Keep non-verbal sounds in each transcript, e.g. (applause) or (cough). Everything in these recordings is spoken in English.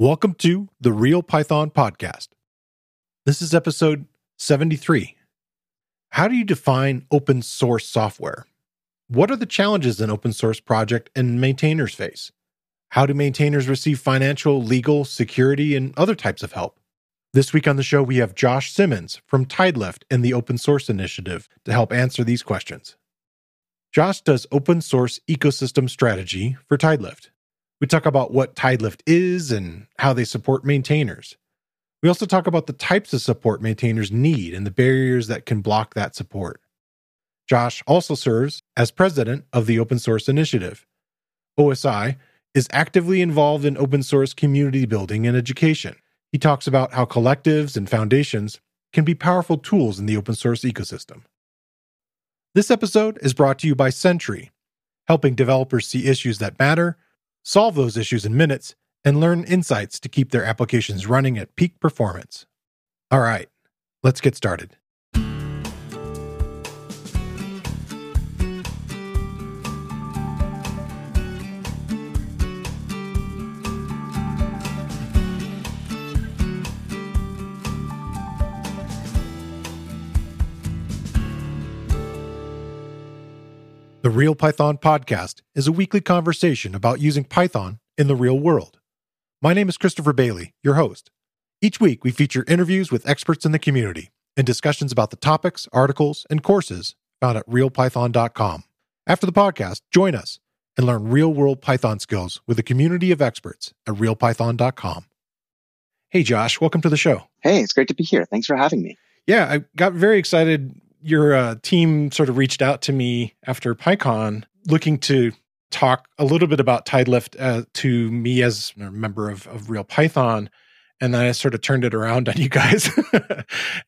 Welcome to the Real Python Podcast. This is episode 73. How do you define open source software? What are the challenges an open source project and maintainers face? How do maintainers receive financial, legal, security, and other types of help? This week on the show, we have Josh Simmons from Tidelift and the Open Source Initiative to help answer these questions. Josh does open source ecosystem strategy for Tidelift. We talk about what Tidelift is and how they support maintainers. We also talk about the types of support maintainers need and the barriers that can block that support. Josh also serves as president of the Open Source Initiative. OSI is actively involved in open source community building and education. He talks about how collectives and foundations can be powerful tools in the open source ecosystem. This episode is brought to you by Sentry, helping developers see issues that matter solve those issues in minutes, and learn insights to keep their applications running at peak performance. All right, let's get started. The Real Python Podcast is a weekly conversation about using Python in the real world. My name is Christopher Bailey, your host. Each week, we feature interviews with experts in the community and discussions about the topics, articles, and courses found at realpython.com. After the podcast, join us and learn real world Python skills with a community of experts at realpython.com. Hey, Josh, welcome to the show. Hey, it's great to be here. Thanks for having me. Yeah, I got very excited your uh, team sort of reached out to me after PyCon looking to talk a little bit about Tidelift uh, to me as a member of, of Real Python. And then I sort of turned it around on (laughs) you guys.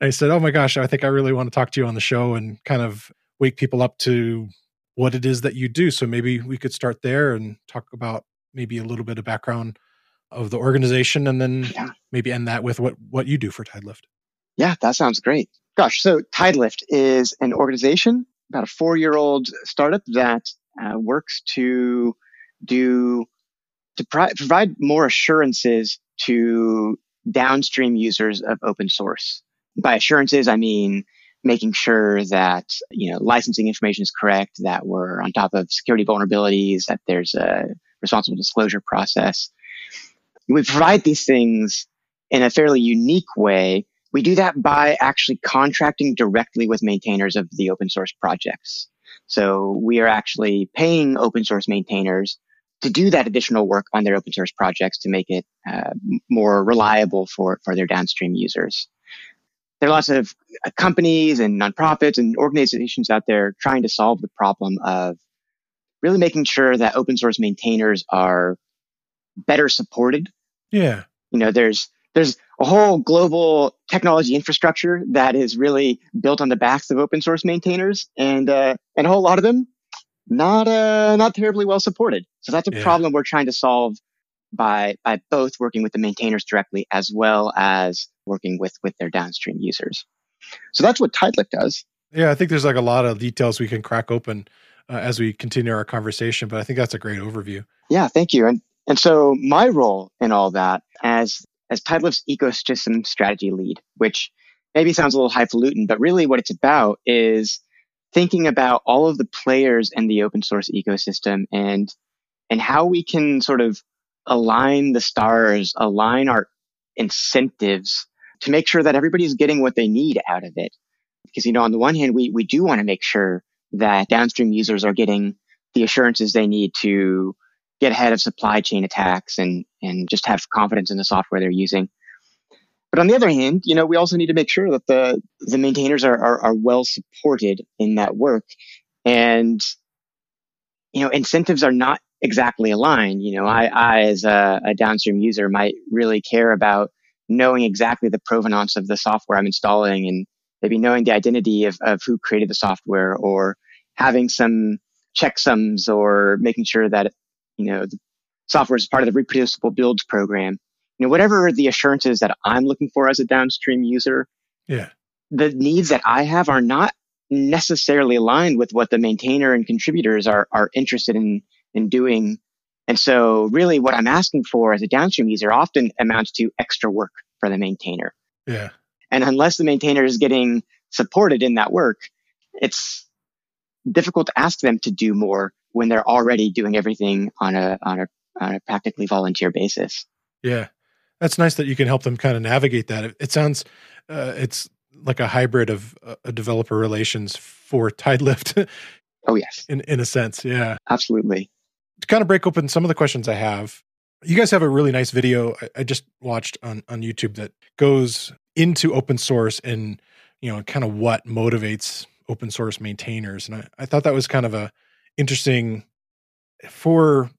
I said, Oh my gosh, I think I really want to talk to you on the show and kind of wake people up to what it is that you do. So maybe we could start there and talk about maybe a little bit of background of the organization and then yeah. maybe end that with what, what you do for Tidelift. Yeah, that sounds great. Gosh, so Tidelift is an organization, about a four year old startup that uh, works to do to provide more assurances to downstream users of open source. By assurances, I mean making sure that you know licensing information is correct, that we're on top of security vulnerabilities, that there's a responsible disclosure process. We provide these things in a fairly unique way we do that by actually contracting directly with maintainers of the open source projects. So we are actually paying open source maintainers to do that additional work on their open source projects to make it uh, more reliable for, for their downstream users. There are lots of uh, companies and nonprofits and organizations out there trying to solve the problem of really making sure that open source maintainers are better supported. Yeah. You know, there's there's a whole global technology infrastructure that is really built on the backs of open source maintainers, and uh, and a whole lot of them not uh, not terribly well supported. So that's a yeah. problem we're trying to solve by by both working with the maintainers directly as well as working with with their downstream users. So that's what Tidelift does. Yeah, I think there's like a lot of details we can crack open uh, as we continue our conversation, but I think that's a great overview. Yeah, thank you. And and so my role in all that as as Tidelift's ecosystem strategy lead, which maybe sounds a little highfalutin, but really what it's about is thinking about all of the players in the open source ecosystem and and how we can sort of align the stars, align our incentives to make sure that everybody's getting what they need out of it. Because you know, on the one hand, we we do want to make sure that downstream users are getting the assurances they need to get ahead of supply chain attacks and and just have confidence in the software they're using. But on the other hand, you know, we also need to make sure that the the maintainers are are, are well supported in that work, and you know, incentives are not exactly aligned. You know, I, I as a, a downstream user might really care about knowing exactly the provenance of the software I'm installing and maybe knowing the identity of, of who created the software or having some checksums or making sure that you know, the software is part of the reproducible builds program. You know, whatever the assurances that I'm looking for as a downstream user, yeah, the needs that I have are not necessarily aligned with what the maintainer and contributors are are interested in in doing And so really what I'm asking for as a downstream user often amounts to extra work for the maintainer. Yeah. And unless the maintainer is getting supported in that work, it's difficult to ask them to do more when they're already doing everything on a on a on a practically volunteer basis. Yeah, that's nice that you can help them kind of navigate that. It, it sounds uh, it's like a hybrid of uh, developer relations for Tidelift. (laughs) oh yes, in in a sense, yeah, absolutely. To kind of break open some of the questions I have, you guys have a really nice video I, I just watched on on YouTube that goes into open source and you know kind of what motivates open source maintainers, and I, I thought that was kind of a interesting for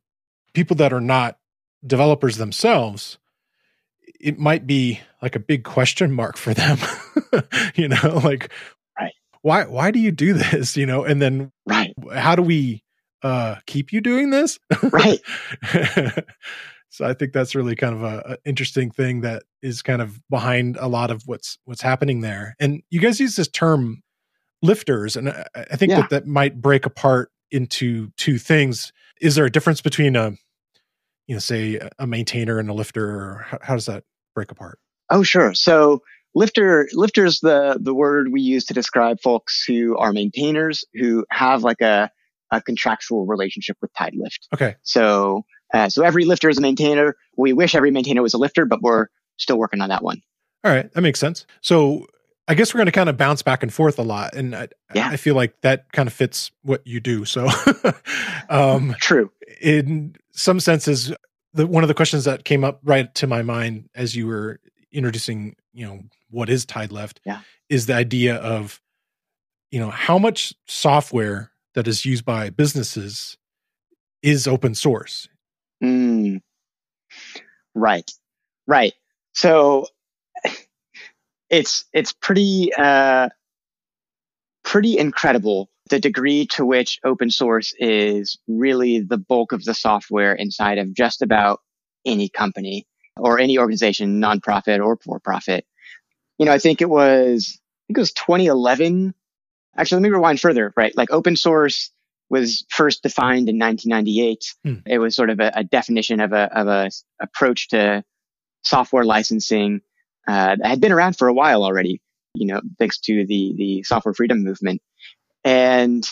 people that are not developers themselves it might be like a big question mark for them (laughs) you know like right. why why do you do this you know? And then right. how do we uh keep you doing this? Right. (laughs) So i think that's really kind of a, a, interesting thing that is kind of behind a lot of what's what's happening there. And you guys use this term lifters and i, I think yeah. that that might break apart into two things is there a difference between a you know say a maintainer and a lifter or how, does that break apart oh sure so lifter lifter is the the word we use to describe folks who are maintainers who have like a a contractual relationship with Tidelift. Okay. So uh, so every lifter is a maintainer. We wish every maintainer was a lifter, but we're still working on that one. All right, that makes sense. So I guess we're going to kind of bounce back and forth a lot, and I, yeah. I feel like that kind of fits what you do. So, (laughs) um, true. In some senses, the one of the questions that came up right to my mind as you were introducing, you know, what is Tidelift, yeah. is the idea of, you know, how much software that is used by businesses is open source. Mm. Right, right. So it's it's pretty uh, pretty incredible the degree to which open source is really the bulk of the software inside of just about any company or any organization, nonprofit or for profit. You know, I think it was I think it was 2011. Actually, let me rewind further. Right, like open source was first defined in 1998. Hmm. It was sort of a, a definition of a of a approach to software licensing uh, had been around for a while already, you know, thanks to the, the software freedom movement. And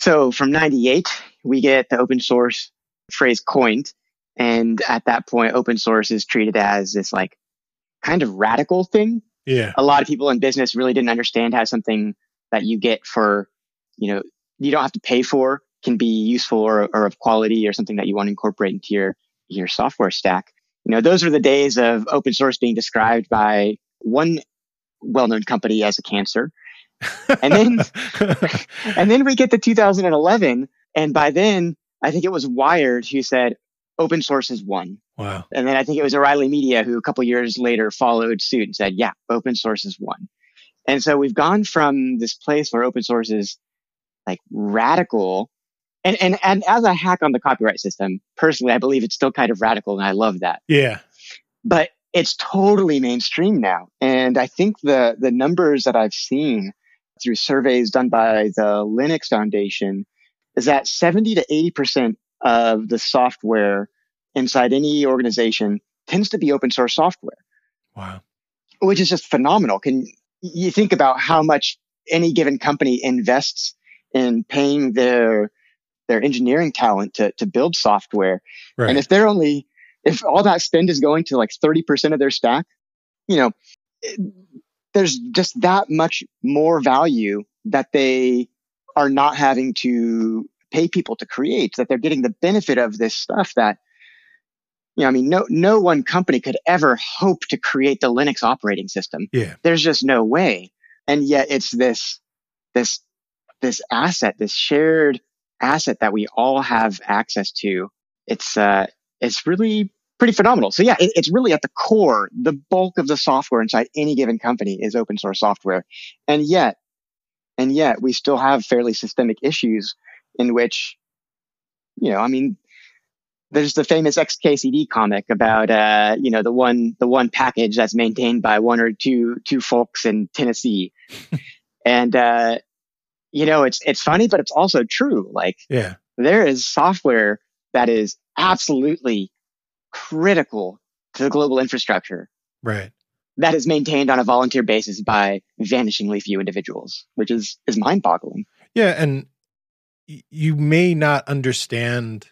so from 98, we get the open source phrase coined. And at that point, open source is treated as this like kind of radical thing. Yeah. A lot of people in business really didn't understand how something that you get for, you know, you don't have to pay for can be useful or, or of quality or something that you want to incorporate into your, your software stack. You know, those are the days of open source being described by one well-known company as a cancer. And then, (laughs) and then we get to 2011. And by then, I think it was Wired who said open source is one. Wow. And then I think it was O'Reilly Media who a couple years later followed suit and said, yeah, open source is one. And so we've gone from this place where open source is like radical and and and as a hack on the copyright system, personally, I believe it's still kind of radical, and I love that. Yeah, but it's totally mainstream now, and I think the the numbers that I've seen through surveys done by the Linux Foundation is that seventy to eighty percent of the software inside any organization tends to be open source software. Wow, which is just phenomenal. Can you think about how much any given company invests in paying their their engineering talent to, to build software. Right. And if they're only, if all that spend is going to like 30% of their stack, you know, it, there's just that much more value that they are not having to pay people to create, that they're getting the benefit of this stuff that, you know, I mean, no, no one company could ever hope to create the Linux operating system. Yeah. There's just no way. And yet it's this, this, this asset, this shared asset that we all have access to, it's uh, it's really pretty phenomenal. So yeah, it, it's really at the core. The bulk of the software inside any given company is open source software, and yet, and yet, we still have fairly systemic issues in which, you know, I mean, there's the famous XKCD comic about uh, you know the one the one package that's maintained by one or two two folks in Tennessee, (laughs) and uh, you know, it's it's funny, but it's also true. Like, yeah, there is software that is absolutely critical to the global infrastructure. Right. That is maintained on a volunteer basis by vanishingly few individuals, which is is mind boggling. Yeah, and you may not understand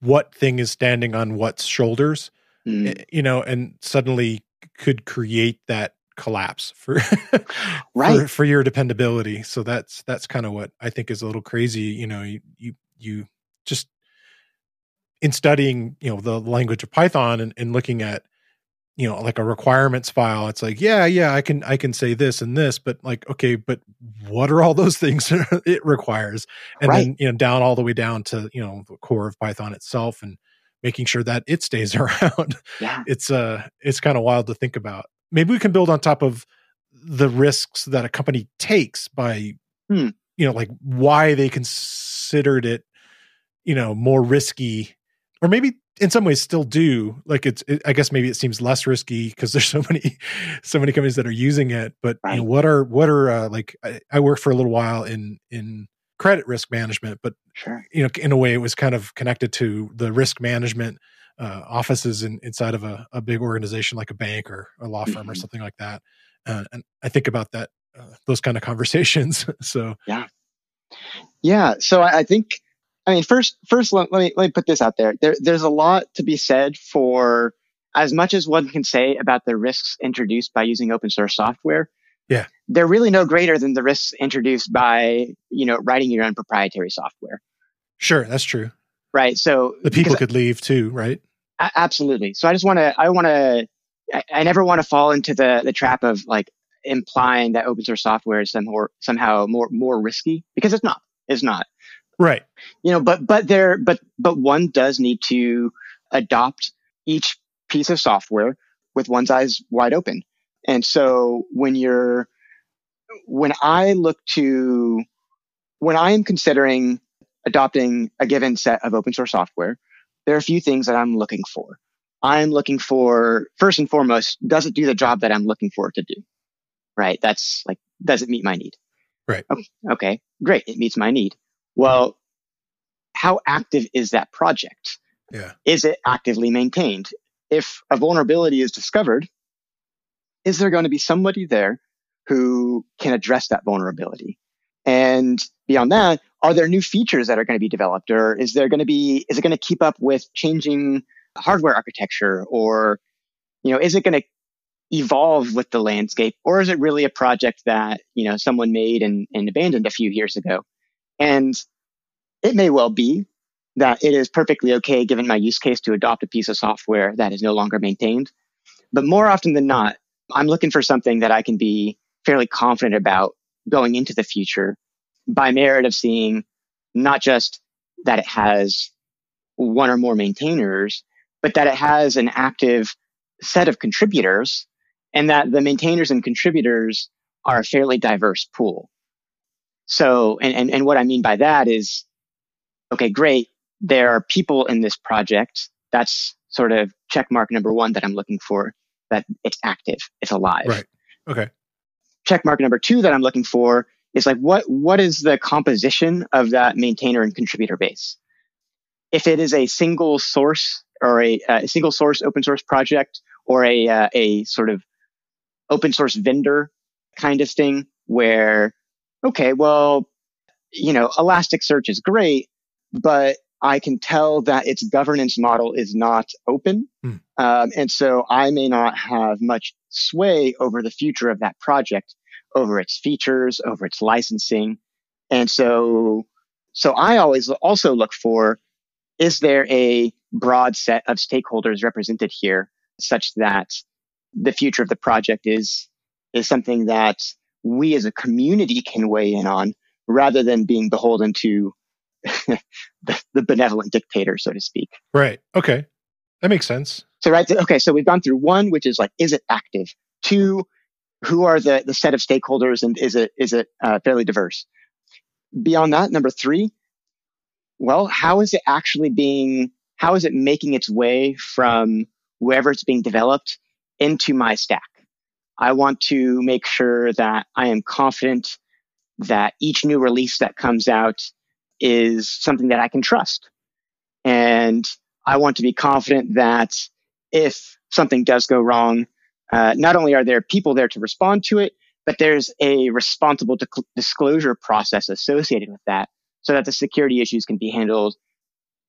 what thing is standing on what's shoulders, mm. you know, and suddenly could create that collapse for (laughs) right for, for, your dependability. So that's that's kind of what I think is a little crazy. You know, you you, you just in studying, you know, the language of Python and, and looking at you know like a requirements file it's like yeah yeah i can i can say this and this but like okay but what are all those things (laughs) it requires and right. then you know down all the way down to you know the core of python itself and making sure that it stays (laughs) around yeah. it's uh it's kind of wild to think about maybe we can build on top of the risks that a company takes by hmm. you know like why they considered it you know more risky or maybe in some ways still do like it's it, i guess maybe it seems less risky because there's (laughs) so many so many companies that are using it but right. you know, what are what are uh, like I, I, worked for a little while in in credit risk management but sure. you know in a way it was kind of connected to the risk management uh, offices in, inside of a, a, big organization like a bank or a law firm mm-hmm. or something like that uh, and i think about that uh, those kind of (laughs) conversations so yeah yeah so I, I think I mean, first, first let, let, me let me put this out there. there. There's a lot to be said for as much as one can say about the risks introduced by using open source software. Yeah, they're really no greater than the risks introduced by you know writing your own proprietary software. Sure, that's true. Right. So the people could leave too, right? A- absolutely. So I just want to. I want to. I, I never want to fall into the the trap of like implying that open source software is somehow somehow more more risky because it's not. It's not. Right. You know, but but there but but one does need to adopt each piece of software with one's eyes wide open. And so when you're when I look to when I am considering adopting a given set of open source software, there are a few things that I'm looking for. I'm looking for first and foremost, does it do the job that I'm looking for it to do? Right. That's like, does it meet my need? Right. Okay. Great. It meets my need. Well, how active is that project? Yeah. Is it actively maintained? If a vulnerability is discovered, is there going to be somebody there who can address that vulnerability? And beyond that, are there new features that are going to be developed or is there going to be, is it going to keep up with changing hardware architecture or, you know, is it going to evolve with the landscape or is it really a project that, you know, someone made and, and abandoned a few years ago? And it may well be that it is perfectly okay given my use case to adopt a piece of software that is no longer maintained. But more often than not, I'm looking for something that I can be fairly confident about going into the future by merit of seeing not just that it has one or more maintainers, but that it has an active set of contributors and that the maintainers and contributors are a fairly diverse pool. So, and, and, and what I mean by that is, okay, great. There are people in this project. That's sort of check mark number one that I'm looking for that it's active, it's alive. Right. Okay. Check mark number two that I'm looking for is like, what, what is the composition of that maintainer and contributor base? If it is a single source or a, a single source open source project or a, uh, a sort of open source vendor kind of thing where okay, well, you know, Elasticsearch is great, but I can tell that its governance model is not open. Hmm. Um, and so I may not have much sway over the future of that project, over its features, over its licensing. And so, so I always also look for, is there a broad set of stakeholders represented here such that the future of the project is, is something that we as a community can weigh in on rather than being beholden to (laughs) the, the, benevolent dictator, so to speak. Right. Okay. That makes sense. So, right. Okay. So we've gone through one, which is like, is it active? Two, who are the, the set of stakeholders and is it, is it uh, fairly diverse? Beyond that, number three, well, how is it actually being, how is it making its way from wherever it's being developed into my stack? I want to make sure that I am confident that each new release that comes out is something that I can trust. And I want to be confident that if something does go wrong, uh, not only are there people there to respond to it, but there's a responsible disclosure process associated with that so that the security issues can be handled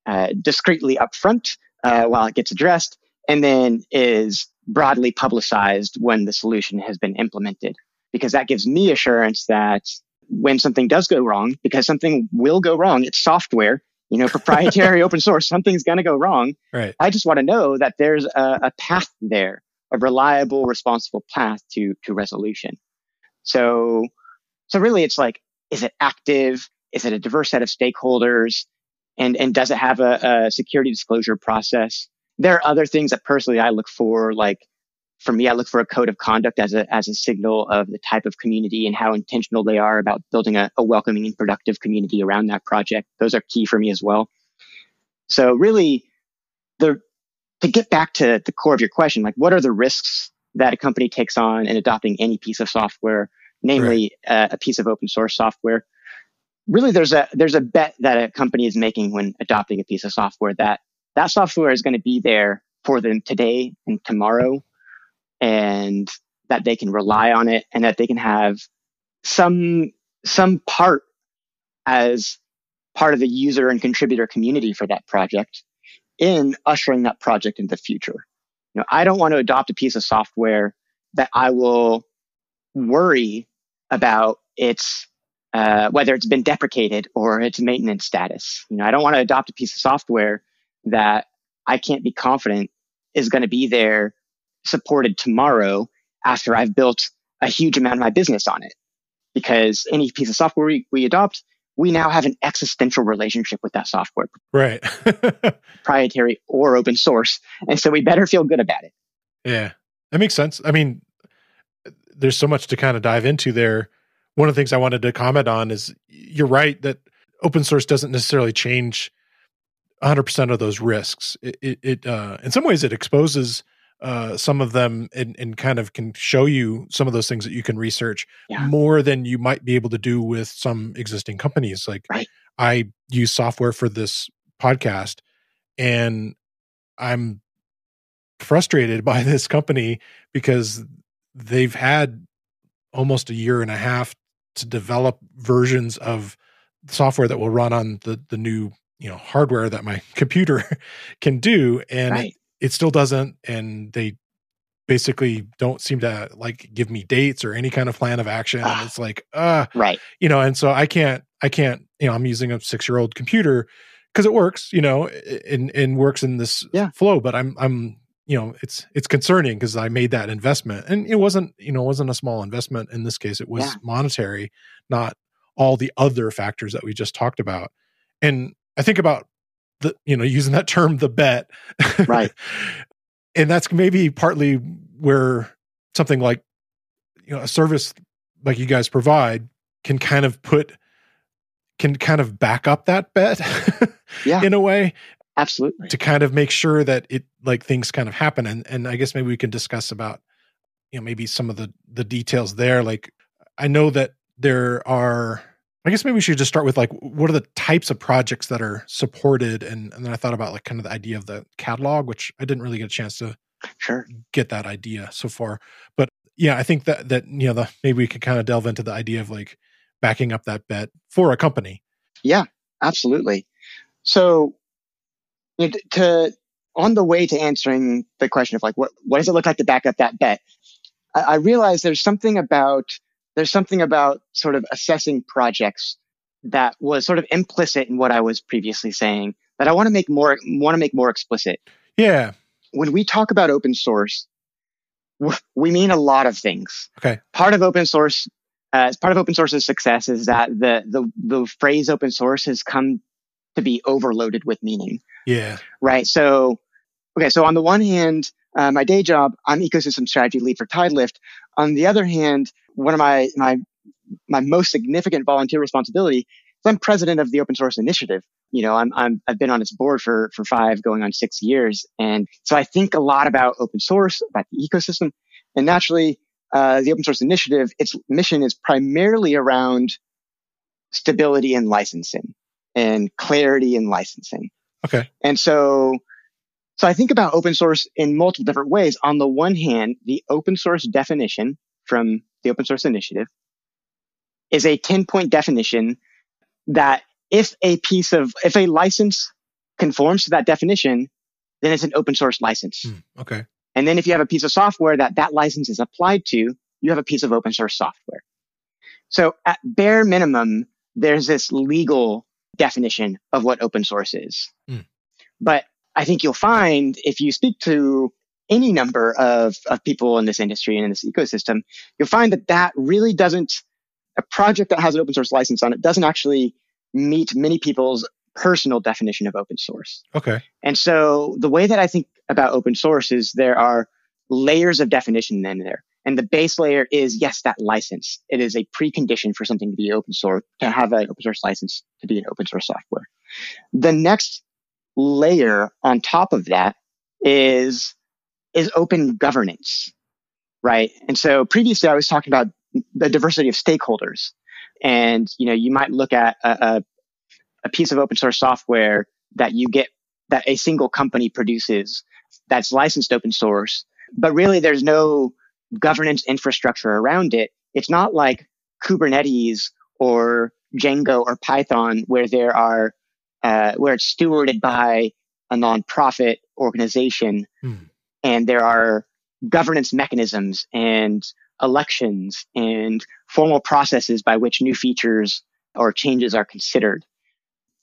uh, discreetly upfront uh, while it gets addressed and then is broadly publicized when the solution has been implemented because that gives me assurance that when something does go wrong because something will go wrong it's software you know proprietary (laughs) open source something's going to go wrong. Right. I just want to know that there's a, a path there a reliable responsible path to to resolution. So so really it's like is it active? Is it a diverse set of stakeholders? And and does it have a, a security disclosure process? There are other things that personally i look for like for me, I look for a code of conduct as a, as a signal of the type of community and how intentional they are about building a, a welcoming and productive community around that project. Those are key for me as well. So really the, to get back to the core of your question, like what are the risks that a company takes on in adopting any piece of software, namely right. uh, a piece of open source software? Really, there's a there's a bet that a company is making when adopting a piece of software that that software is going to be there for them today and tomorrow and that they can rely on it and that they can have some some part as part of the user and contributor community for that project in ushering that project into the future. You know, I don't want to adopt a piece of software that I will worry about its uh, whether it's been deprecated or its maintenance status. You know, I don't want to adopt a piece of software that I can't be confident is going to be there supported tomorrow after I've built a huge amount of my business on it. Because any piece of software we, we adopt, we now have an existential relationship with that software. Right. (laughs) proprietary or open source. And so we better feel good about it. Yeah. That makes sense. I mean, there's so much to kind of dive into there. One of the things I wanted to comment on is you're right that open source doesn't necessarily change 100% of those risks. It, it, it uh, in some ways, it exposes uh, some of them and, and kind of can show you some of those things that you can research yeah. more than you might be able to do with some existing companies. Like right. I use software for this podcast and I'm frustrated (laughs) by this company because they've had almost a year and a half to develop versions of software that will run on the the new you know hardware that my (laughs) computer can do and right it still doesn't and they basically don't seem to like give me dates or any kind of plan of action and it's like uh right. You know and so i can't i can't you know i'm using a six year old computer because it works you know and and works in this yeah. flow but i'm i'm you know it's it's concerning because i made that investment and it wasn't you know it wasn't a small investment. In this case it was yeah. monetary not all the other factors that we just talked about. And i think about the you know using that term the bet. Right. (laughs) And that's maybe partly where something like you know a service like you guys provide can kind of put can kind of back up that bet (laughs) yeah. in a way absolutely. to kind of make sure that it like things kind of happen. And and i guess maybe we can discuss about you know maybe some of the the details there. Like i know that there are I guess maybe we should just start with like what are the types of projects that are supported, and, and then I thought about like kind of the idea of the catalog, which I didn't really get a chance to sure get that idea so far. But yeah, I think that that you know the maybe we could kind of delve into the idea of like backing up that bet for a company. Yeah, absolutely. So to on the way to answering the question of like what what does it look like to back up that bet, I, I realize there's something about there's something about sort of assessing projects that was sort of implicit in what I was previously saying that I want to make more want to make more explicit. Yeah. When we talk about open source, we mean a lot of things. Okay. Part of open source, uh, part of open source's success is that the the the phrase open source has come to be overloaded with meaning. Yeah. Right. So, okay. So on the one hand, uh, my day job, I'm ecosystem strategy lead for Tidelift. On the other hand, one of my my my most significant volunteer responsibility is I'm president of the open source initiative. You know, I'm, I'm I've been on its board for for five, going on six years, and so I think a lot about open source, about the ecosystem, and naturally, uh, the open source initiative, its mission is primarily around stability and licensing and clarity in licensing. Okay. And so So I think about open source in multiple different ways. On the one hand, the open source definition from the open source initiative is a 10 point definition that if a piece of, if a license conforms to that definition, then it's an open source license. Mm, okay. And then if you have a piece of software that that license is applied to, you have a piece of open source software. So at bare minimum, there's this legal definition of what open source is. Mm. But I think you'll find if you speak to any number of, of people in this industry and in this ecosystem, you'll find that that really doesn't, a project that has an open source license on it doesn't actually meet many people's personal definition of open source. Okay. And so the way that I think about open source is there are layers of definition in there. And the base layer is, yes, that license. It is a precondition for something to be open source, to have an open source license to be an open source software. The next layer on top of that is, is open governance, right? And so previously I was talking about the diversity of stakeholders. And, you know, you might look at a, a, piece of open source software that you get that a single company produces that's licensed open source, but really there's no governance infrastructure around it. It's not like Kubernetes or Django or Python where there are uh, where it's stewarded by a nonprofit organization hmm. And there are governance mechanisms and elections and formal processes by which new features or changes are considered.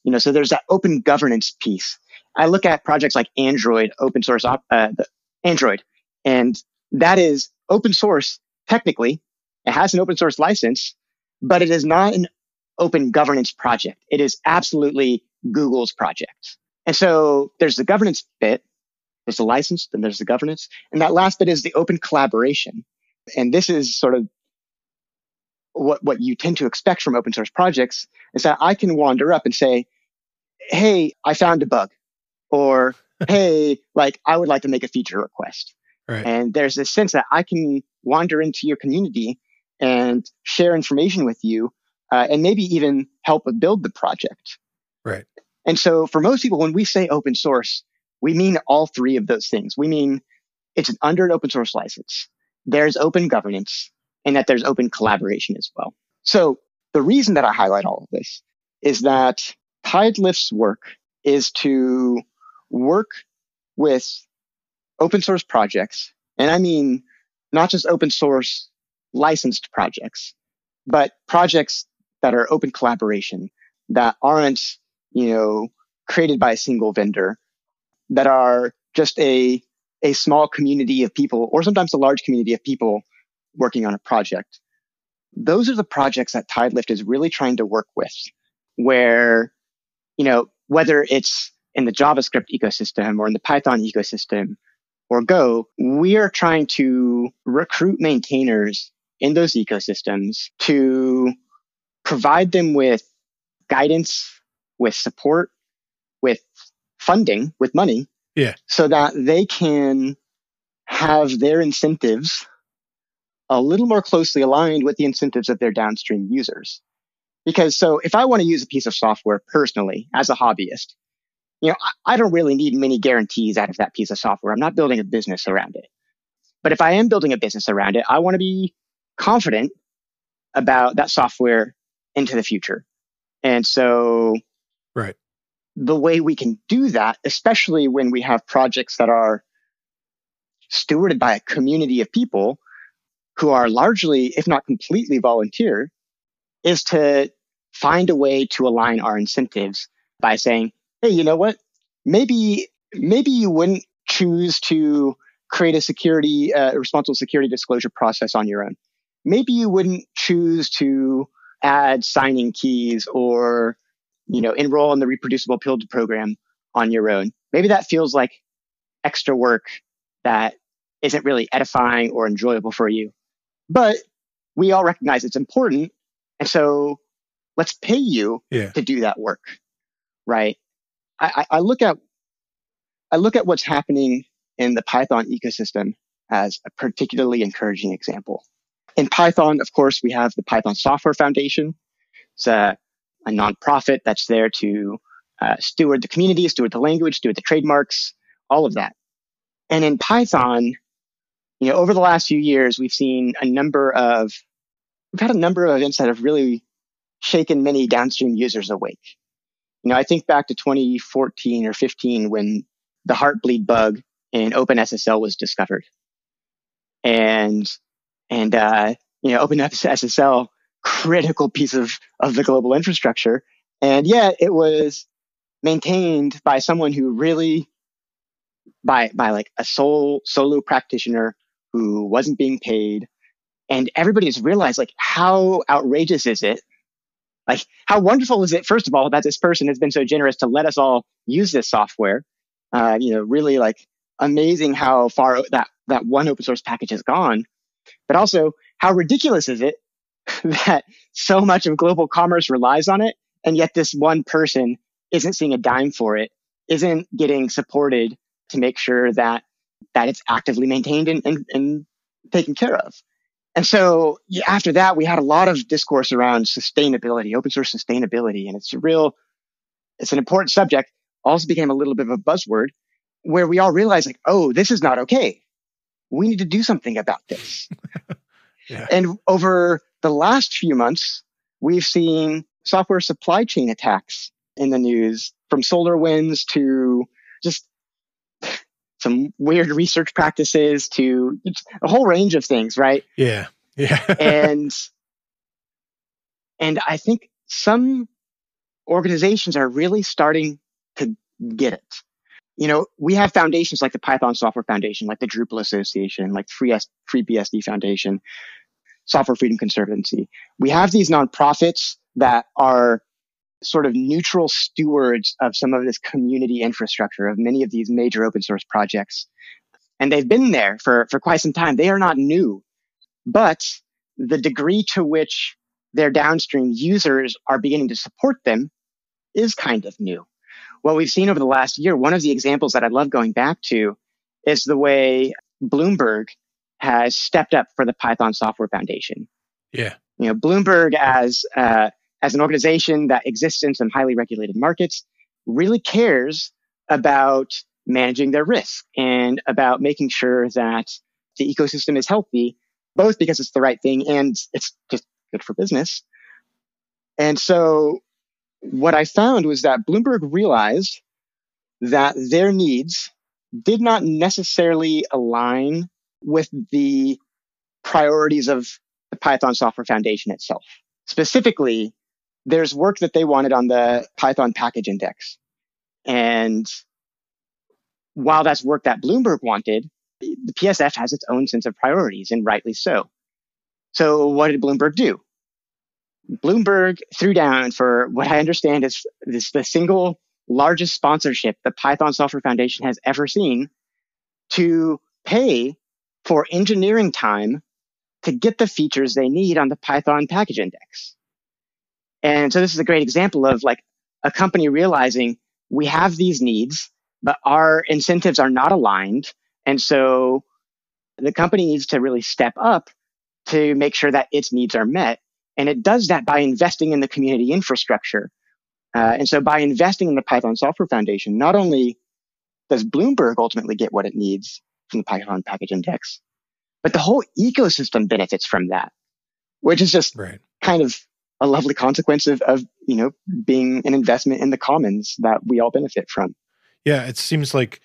You know, so there's that open governance piece. I look at projects like Android, open source, op- uh, Android, and that is open source technically. It has an open source license, but it is not an open governance project. It is absolutely Google's project. And so there's the governance bit, there's the license, then there's the governance. And that last bit is the open collaboration. And this is sort of what, what you tend to expect from open source projects is that I can wander up and say, Hey, I found a bug or (laughs) Hey, like I would like to make a feature request. Right. And there's this sense that I can wander into your community and share information with you uh, and maybe even help build the project. Right. And so for most people, when we say open source, we mean all three of those things. We mean it's under an open source license. There's open governance and that there's open collaboration as well. So the reason that I highlight all of this is that Tidelift's work is to work with open source projects. And I mean, not just open source licensed projects, but projects that are open collaboration that aren't, you know, created by a single vendor that are just a, a small community of people or sometimes a large community of people working on a project. Those are the projects that Tidelift is really trying to work with where, you know, whether it's in the JavaScript ecosystem or in the Python ecosystem or Go, we are trying to recruit maintainers in those ecosystems to provide them with guidance, with support, with funding, with money. Yeah. So that they can have their incentives a little more closely aligned with the incentives of their downstream users. Because so if I want to use a piece of software personally as a hobbyist, you know, I, I don't really need many guarantees out of that piece of software. I'm not building a business around it. But if I am building a business around it, I want to be confident about that software into the future. And so, right. The way we can do that, especially when we have projects that are stewarded by a community of people who are largely, if not completely volunteer, is to find a way to align our incentives by saying, hey, you know what? Maybe, maybe you wouldn't choose to create a security, uh, responsible security disclosure process on your own. Maybe you wouldn't choose to add signing keys or, you know, enroll in the reproducible build program on your own. Maybe that feels like extra work that isn't really edifying or enjoyable for you. But we all recognize it's important. And so let's pay you yeah. to do that work. Right. I, I look at I look at what's happening in the Python ecosystem as a particularly encouraging example. In Python, of course, we have the Python Software Foundation. It's a, a nonprofit that's there to uh, steward the community, steward the language, steward the trademarks, all of that. And in Python, you know, over the last few years, we've seen a number of, we've had a number of events that have really shaken many downstream users awake. You know, I think back to 2014 or 15 when the heartbleed bug in OpenSSL was discovered. And, and, uh, you know, OpenSSL, critical piece of, of the global infrastructure. And yet it was maintained by someone who really, by, by like a sole, solo practitioner who wasn't being paid. And everybody's realized like how outrageous is it like, how wonderful is it, first of all, that this person has been so generous to let us all use this software? Uh, you know, really like amazing how far that, that one open source package has gone. But also, how ridiculous is it (laughs) that so much of global commerce relies on it, and yet this one person isn't seeing a dime for it, isn't getting supported to make sure that that it's actively maintained and, and, and taken care of. And so yeah, after that, we had a lot of discourse around sustainability, open source sustainability. And it's a real, it's an important subject. Also became a little bit of a buzzword where we all realized like, oh, this is not okay. We need to do something about this. (laughs) yeah. And over the last few months, we've seen software supply chain attacks in the news from SolarWinds to just (sighs) some weird research practices to a whole range of things, right? Yeah. Yeah. (laughs) and and I think some organizations are really starting to get it. You know, we have foundations like the Python Software Foundation, like the Drupal Association, like Free, S- FreeBSD Foundation, Software Freedom Conservancy. We have these nonprofits that are sort of neutral stewards of some of this community infrastructure of many of these major open source projects. And they've been there for, for quite some time. They are not new, but the degree to which their downstream users are beginning to support them is kind of new. What we've seen over the last year, one of the examples that I love going back to is the way Bloomberg has stepped up for the Python Software Foundation. Yeah. You know, Bloomberg as uh, as an organization that exists in some highly regulated markets, really cares about managing their risk and about making sure that the ecosystem is healthy, both because it's the right thing and it's just good for business. And so what I found was that Bloomberg realized that their needs did not necessarily align with the priorities of the Python Software Foundation itself. Specifically, there's work that they wanted on the Python package index. And while that's work that Bloomberg wanted, the PSF has its own sense of priorities, and rightly so. So, what did Bloomberg do? Bloomberg threw down for what I understand is this the single largest sponsorship the Python Software Foundation has ever seen to pay for engineering time to get the features they need on the Python package index. And so this is a great example of like a company realizing we have these needs, but our incentives are not aligned. And so the company needs to really step up to make sure that its needs are met. And it does that by investing in the community infrastructure. Uh, and so by investing in the Python Software Foundation, not only does Bloomberg ultimately get what it needs from the Python package index, but the whole ecosystem benefits from that, which is just right. kind of a lovely consequence of, of you know being an investment in the commons that we all benefit from. Yeah it seems like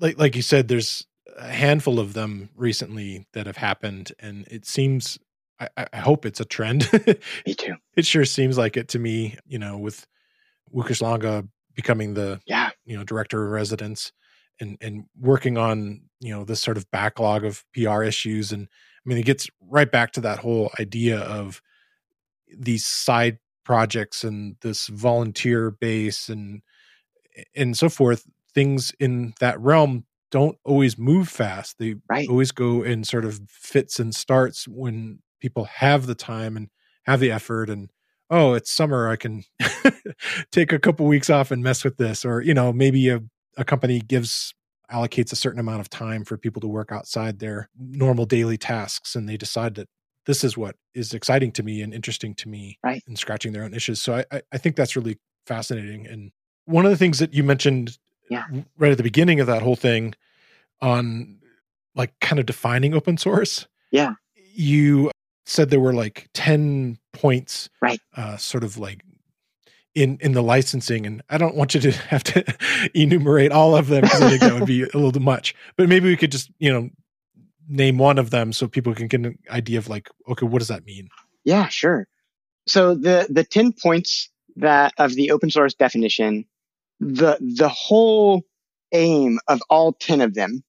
like like you said there's a handful of them recently that have happened and it seems i, I hope it's a trend. (laughs) Me too. It sure seems like it to me you know with Langa becoming the yeah. you know director of residence and and working on you know this sort of backlog of pr issues and i mean it gets right back to that whole idea of these side projects and this volunteer base and and so forth things in that realm don't always move fast they right. always go in sort of fits and starts when people have the time and have the effort and oh it's summer i can (laughs) take a couple weeks off and mess with this or you know maybe a, a company gives allocates a certain amount of time for people to work outside their normal daily tasks and they decide that this is what is exciting to me and interesting to me right. and scratching their own issues. So I, I think that's really fascinating. And one of the things that you mentioned Yeah. right at the beginning of that whole thing on like kind of defining open source. Yeah. You said there were like 10 points, Right. uh, sort of like in in the licensing and I don't want you to (laughs) have to enumerate all of them because I think that would be a little too much. But maybe we could just, you know, name one of them so people can get an idea of like, okay, what does that mean? Yeah, sure. So the the 10 points that of the open source definition, the the whole aim of all 10 of them,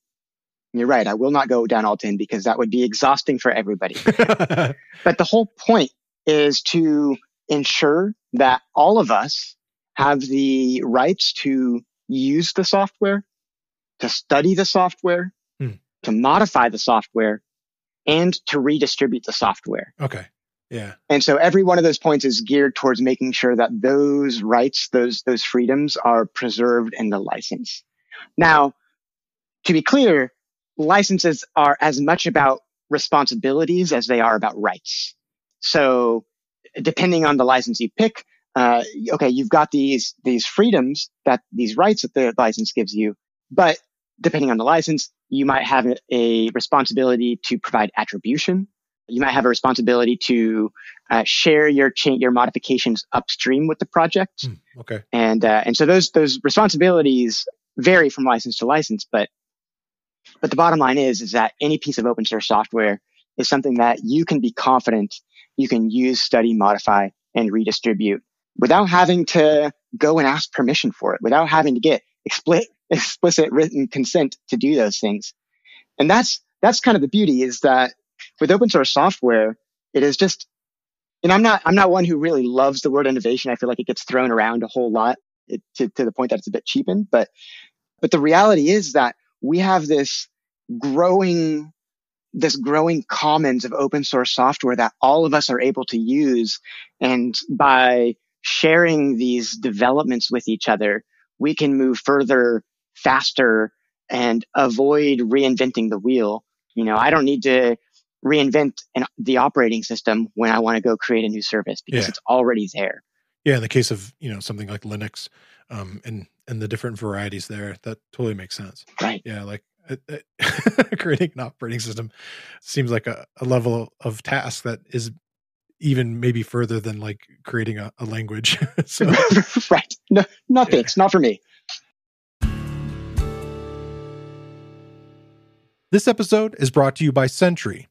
you're right, I will not go down all 10 because that would be exhausting for everybody. (laughs) But the whole point is to ensure that all of us have the rights to use the software, to study the software, Hmm. to modify the software, and to redistribute the software. okay. Yeah. And so every one of those points is geared towards making sure that those rights, those, those freedoms are preserved in the license. Now, to be clear, licenses are as much about responsibilities as they are about rights. So depending on the license you pick, uh, okay, you've got these, these freedoms that these rights that the license gives you, but depending on the license, you might have a, responsibility to provide attribution. You might have a responsibility to uh, share your cha- your modifications upstream with the project, Hmm, okay. and uh, and so those those responsibilities vary from license to license. But but the bottom line is is that any piece of open source software is something that you can be confident you can use, study, modify, and redistribute without having to go and ask permission for it, without having to get explicit (laughs) explicit written consent to do those things. And that's that's kind of the beauty is that with open source software, it is just and I'm not I'm not one who really loves the word innovation. I feel like it gets thrown around a whole lot it, to, to the point that it's a bit cheapened. But but the reality is that we have this growing this growing commons of open source software that all of us are able to use. And by sharing these developments with each other, we can move further, faster, and avoid reinventing the wheel. You know, I don't need to reinvent an, the operating system when I want to go create a new service because Yeah. it's already there. Yeah, in the case of you know something like Linux, um, and and the different varieties there, that totally makes sense. Right. Yeah, like (laughs) creating an operating system seems like a, a level of task that is even maybe further than like creating a, a language. (laughs) so (laughs) right. No, no Yeah. thanks. Not for me. this episode is brought to you by Sentry,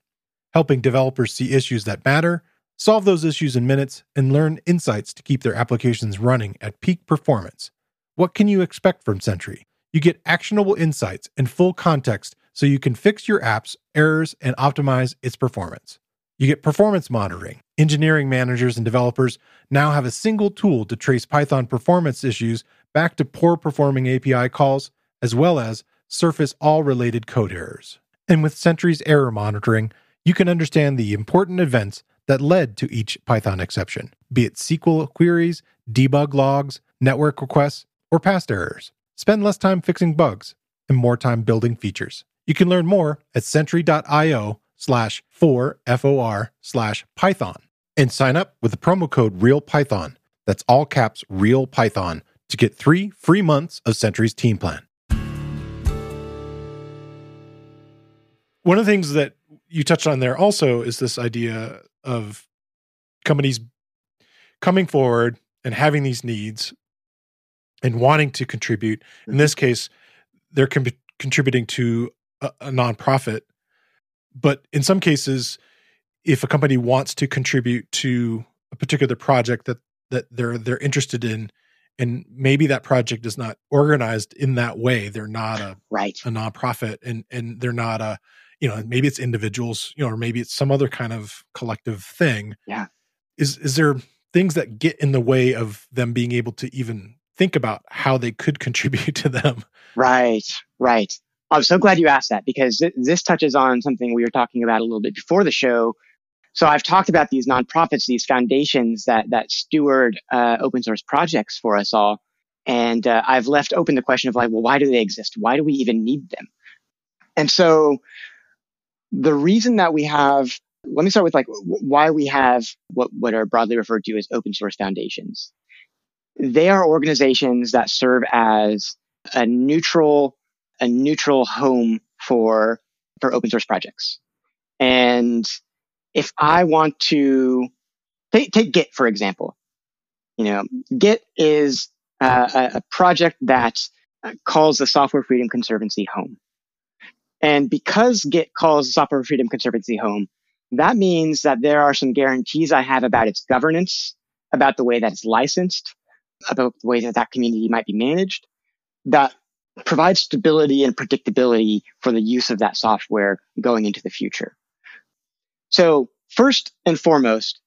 helping developers see issues that matter, solve those issues in minutes, and learn insights to keep their applications running at peak performance. What can you expect from Sentry? You get actionable insights and full context so you can fix your app's errors and optimize its performance. You get performance monitoring. Engineering managers and developers now have a single tool to trace Python performance issues back to poor performing API calls, as well as surface all related code errors. And with Sentry's error monitoring, you can understand the important events that led to each Python exception, be it SQL queries, debug logs, network requests, or past errors. Spend less time fixing bugs and more time building features. You can learn more at sentry.io slash 4FOR slash Python and sign up with the promo code RealPython. That's all caps Real Python to get three free months of Sentry's team plan. One of the things that you touched on there also is this idea of companies coming forward and having these needs and wanting to contribute. In mm-hmm. this case, they're con- contributing to a, a nonprofit. But in some cases, if a company wants to contribute to a particular project that that they're they're interested in, and maybe that project is not organized in that way, they're not a Right. a nonprofit and and they're not a you know maybe it's individuals you know or maybe it's some other kind of collective thing Yeah. is is there things that get in the way of them being able to even think about how they could (laughs) contribute to them Right, right. I'm so glad you asked that because th- this touches on something we were talking about a little bit before the show. So I've talked about these nonprofits, these foundations that that steward uh, open source projects for us all, and uh, I've left open the question of like, well, why do they exist? Why do we even need them? And so the reason that we have, let me start with like why we have what what are broadly referred to as open source foundations. They are organizations that serve as a neutral a neutral home for for open source projects. And if I want to take, take Git, for example, you know, Git is a, a project that calls the Software Freedom Conservancy home. And because Git calls the Software Freedom Conservancy home, that means that there are some guarantees I have about its governance, about the way that it's licensed, about the way that that community might be managed, that provides stability and predictability for the use of that software going into the future. So first and foremost,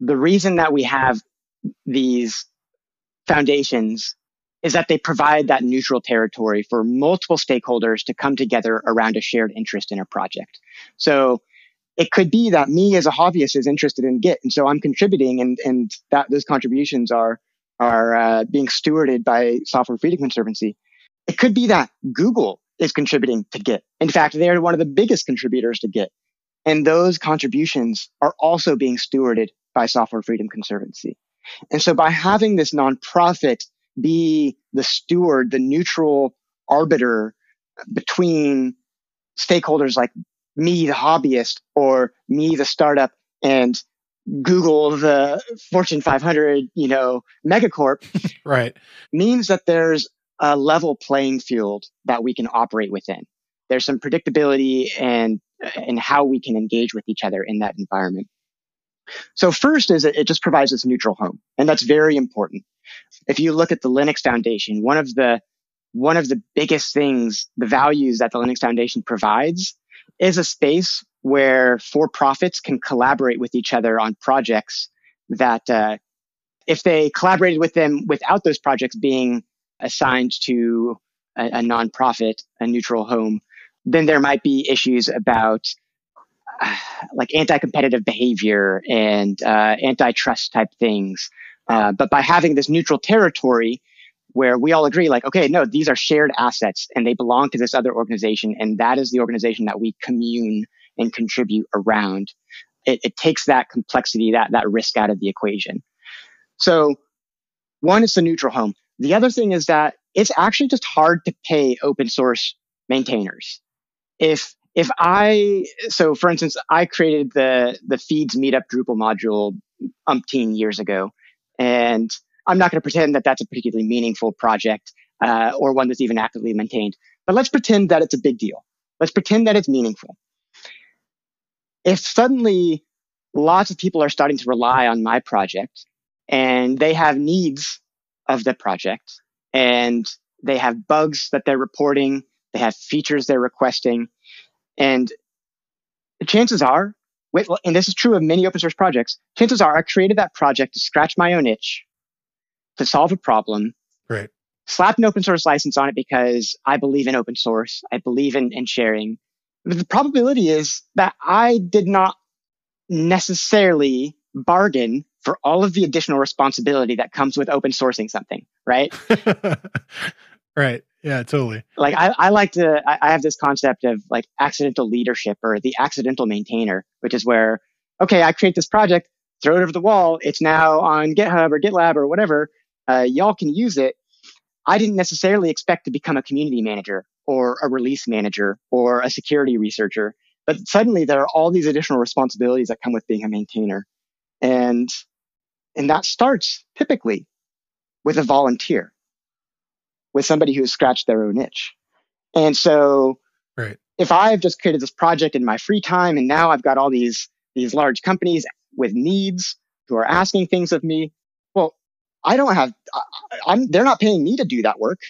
the reason that we have these foundations is that they provide that neutral territory for multiple stakeholders to come together around a shared interest in a project. So it could be that me as a hobbyist is interested in Git, and so I'm contributing, and and that those contributions are are uh, being stewarded by Software Freedom Conservancy. It could be that Google is contributing to Git. In fact, they are one of the biggest contributors to Git, and those contributions are also being stewarded by Software Freedom Conservancy. And so, by having this nonprofit be the steward, the neutral arbiter between stakeholders like me, the hobbyist, or me, the startup, and Google, the Fortune 500, you know, megacorp, (laughs) right, means that there's a level playing field that we can operate within. There's some predictability and and how we can engage with each other in that environment. So first is it just provides this neutral home, and that's very important. If you look at the Linux Foundation, one of the one of the biggest things, the values that the Linux Foundation provides is a space where for profits can collaborate with each other on projects that uh, if they collaborated with them without those projects being assigned to a, a nonprofit, a neutral home, then there might be issues about uh, like anti-competitive behavior and uh, antitrust type things. Uh, but by having this neutral territory where we all agree, like, okay, no, these are shared assets and they belong to this other organization, and that is the organization that we commune and contribute around. It, it takes that complexity, that that risk out of the equation. So, one is the neutral home. The other thing is that it's actually just hard to pay open source maintainers. If if I so for instance, I created the the feeds meetup Drupal module umpteen years ago, and I'm not going to pretend that that's a particularly meaningful project uh, or one that's even actively maintained. But let's pretend that it's a big deal. Let's pretend that it's meaningful. If suddenly lots of people are starting to rely on my project and they have needs of the project and they have bugs that they're reporting, they have features they're requesting. And chances are, and this is true of many open source projects, chances are I created that project to scratch my own itch, to solve a problem. Right. Slap an open source license on it because I believe in open source. I believe in, in sharing. The probability is that I did not necessarily bargain for all of the additional responsibility that comes with open sourcing something, right? (laughs) right. Yeah, totally. Like I, I like to, I, I have this concept of like accidental leadership or the accidental maintainer, which is where, okay, I create this project, throw it over the wall. It's now on GitHub or GitLab or whatever. Uh, y'all can use it. I didn't necessarily expect to become a community manager or a release manager or a security researcher, but suddenly there are all these additional responsibilities that come with being a maintainer. And, and that starts typically with a volunteer, with somebody who has scratched their own itch. And so right. if I've just created this project in my free time and now I've got all these, these large companies with needs who are asking things of me, well, I don't have, I, am they're not paying me to do that work.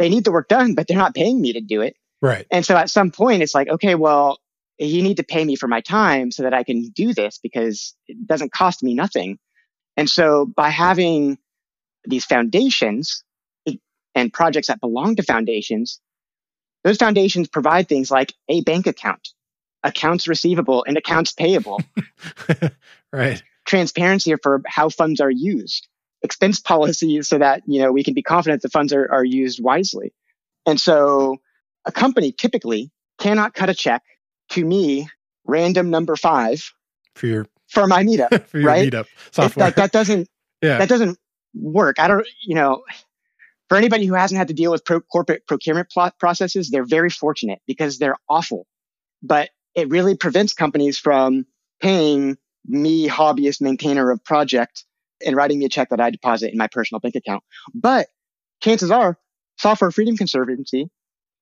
They need the work done, but they're not paying me to do it. Right. And so at some point, it's like, okay, well, you need to pay me for my time so that I can do this because it doesn't cost me nothing. And so by having these foundations and projects that belong to foundations, those foundations provide things like a bank account, accounts receivable, and accounts payable. (laughs) right. Transparency for how funds are used, expense policies so that you know we can be confident the funds are, are used wisely. And so a company typically cannot cut a check to me, random number five, for your for my meetup, (laughs) for your right? meetup software. That, that doesn't (laughs) yeah. that doesn't work. I don't, you know, for anybody who hasn't had to deal with pro- corporate procurement pl- processes, they're very fortunate because they're awful. But it really prevents companies from paying me, hobbyist maintainer of project, and writing me a check that I deposit in my personal bank account. But chances are, Software Freedom Conservancy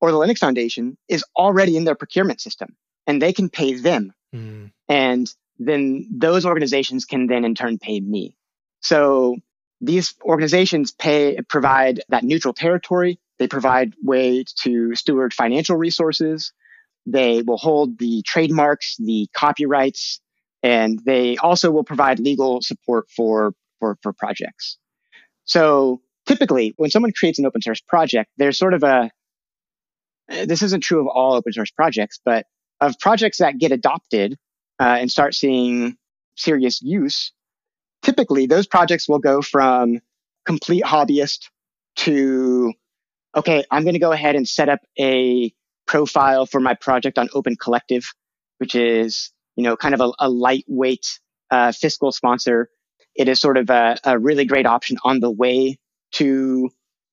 or the Linux Foundation is already in their procurement system and they can pay them. Mm. And then those organizations can then in turn pay me. So these organizations pay, provide that neutral territory. They provide ways to steward financial resources. They will hold the trademarks, the copyrights, and they also will provide legal support for, for, for projects. So typically when someone creates an open source project, there's sort of a, this isn't true of all open source projects, but of projects that get adopted uh, and start seeing serious use, typically those projects will go from complete hobbyist to, okay, I'm going to go ahead and set up a profile for my project on Open Collective, which is, you know, kind of a, a lightweight uh, fiscal sponsor. It is sort of a, a really great option on the way to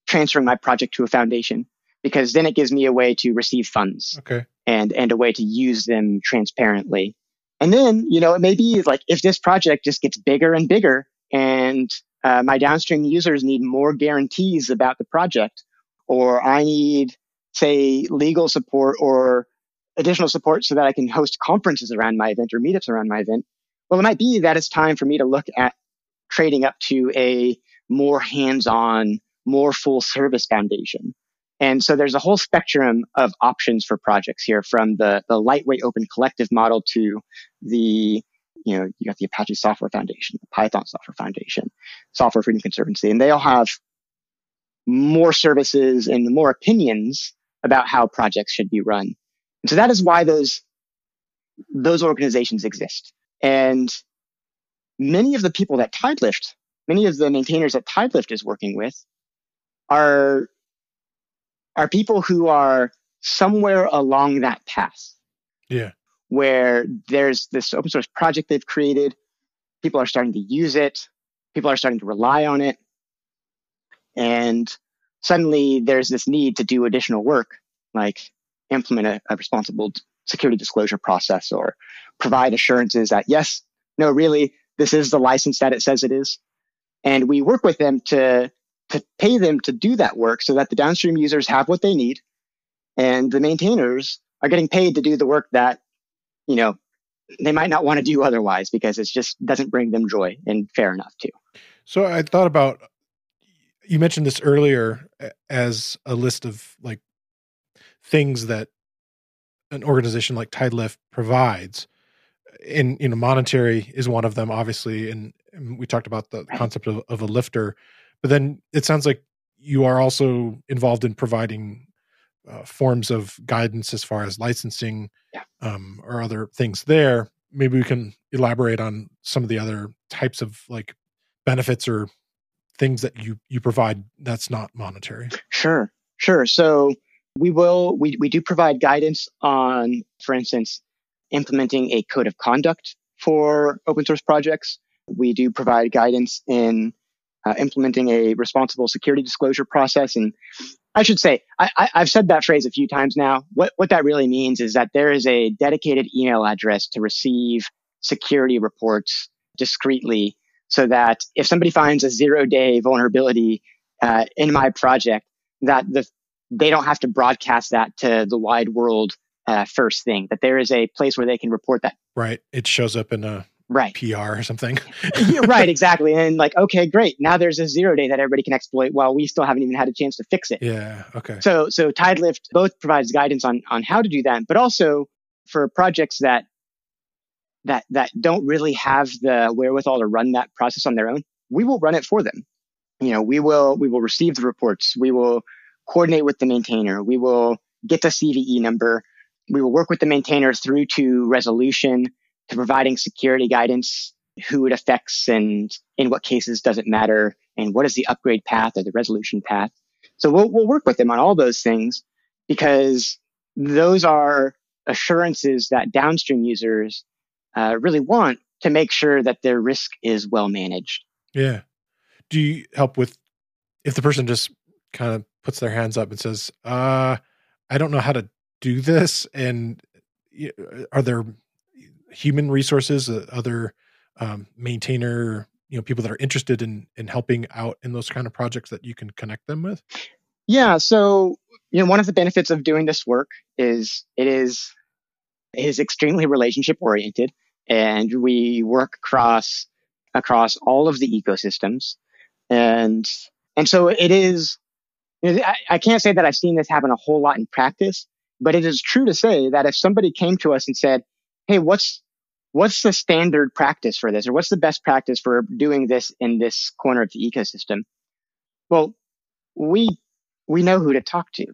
transferring my project to a foundation because then it gives me a way to receive funds okay. and, and a way to use them transparently. And then, you know, it may be like if this project just gets bigger and bigger and uh, my downstream users need more guarantees about the project, or I need, say, legal support or additional support so that I can host conferences around my event or meetups around my event. Well, it might be that it's time for me to look at trading up to a more hands on, more full service foundation. And so there's a whole spectrum of options for projects here from the, the lightweight open collective model to the, you know, you got the Apache Software Foundation, the Python Software Foundation, Software Freedom Conservancy, and they all have more services and more opinions about how projects should be run. And so that is why those, those organizations exist. And many of the people that Tidelift, many of the maintainers that Tidelift is working with are are people who are somewhere along that path. Yeah. Where there's this open source project they've created, people are starting to use it, people are starting to rely on it. And suddenly there's this need to do additional work, like implement a, a responsible security disclosure process or provide assurances that yes, no, really, this is the license that it says it is. And we work with them to to pay them to do that work so that the downstream users have what they need and the maintainers are getting paid to do the work that, you know, they might not want to do otherwise because it just doesn't bring them joy and fair enough too. So I thought about you mentioned this earlier as a list of like things that an organization like Tidelift provides. And you know, monetary is one of them, obviously, and, and we talked about the concept of, of a lifter. But then it sounds like you are also involved in providing uh, forms of guidance as far as licensing yeah. um, or other things there. Maybe we can elaborate on some of the other types of like benefits or things that you you provide that's not monetary. Sure, sure. So we will we we do provide guidance on, for instance, implementing a code of conduct for open source projects. We do provide guidance in uh, implementing a responsible security disclosure process. And I should say, I, have said that phrase a few times now. What, what that really means is that there is a dedicated email address to receive security reports discreetly so that if somebody finds a zero day vulnerability uh, in my project, that the, they don't have to broadcast that to the wide world uh, first thing, that there is a place where they can report that. Right. It shows up in a right PR or something. (laughs) yeah, right, (laughs) exactly. And like, okay, great. Now there's a zero day that everybody can exploit while we still haven't even had a chance to fix it. Yeah. Okay. So so Tidelift both provides guidance on on how to do that, but also for projects that that that don't really have the wherewithal to run that process on their own, we will run it for them. You know, we will we will receive the reports, we will coordinate with the maintainer, we will get the CVE number, we will work with the maintainer through to resolution to providing security guidance, who it affects and in what cases does it matter, and what is the upgrade path or the resolution path. So we'll, we'll work with them on all those things because those are assurances that downstream users uh, really want to make sure that their risk is well managed. Yeah. Do you help with if the person just kind of puts their hands up and says, uh, I don't know how to do this. And are there human resources, uh, other um, maintainer, you know, people that are interested in in helping out in those kind of projects that you can connect them with? Yeah. So, you know, one of the benefits of doing this work is it is it is extremely relationship oriented, and we work across across all of the ecosystems, and and so it is. I, I can't say that I've seen this happen a whole lot in practice, but it is true to say that if somebody came to us and said, "Hey, what's what's the standard practice for this? Or what's the best practice for doing this in this corner of the ecosystem? Well we we know who to talk to.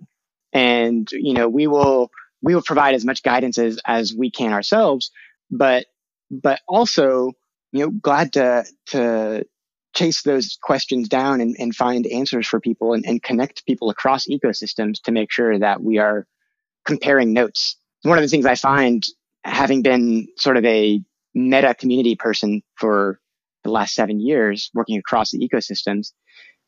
And you know we will we will provide as much guidance as as we can ourselves. But but also you know glad to to chase those questions down and, and find answers for people and, and connect people across ecosystems to make sure that we are comparing notes one of the things i find having been sort of a meta community person for the last seven years, working across the ecosystems,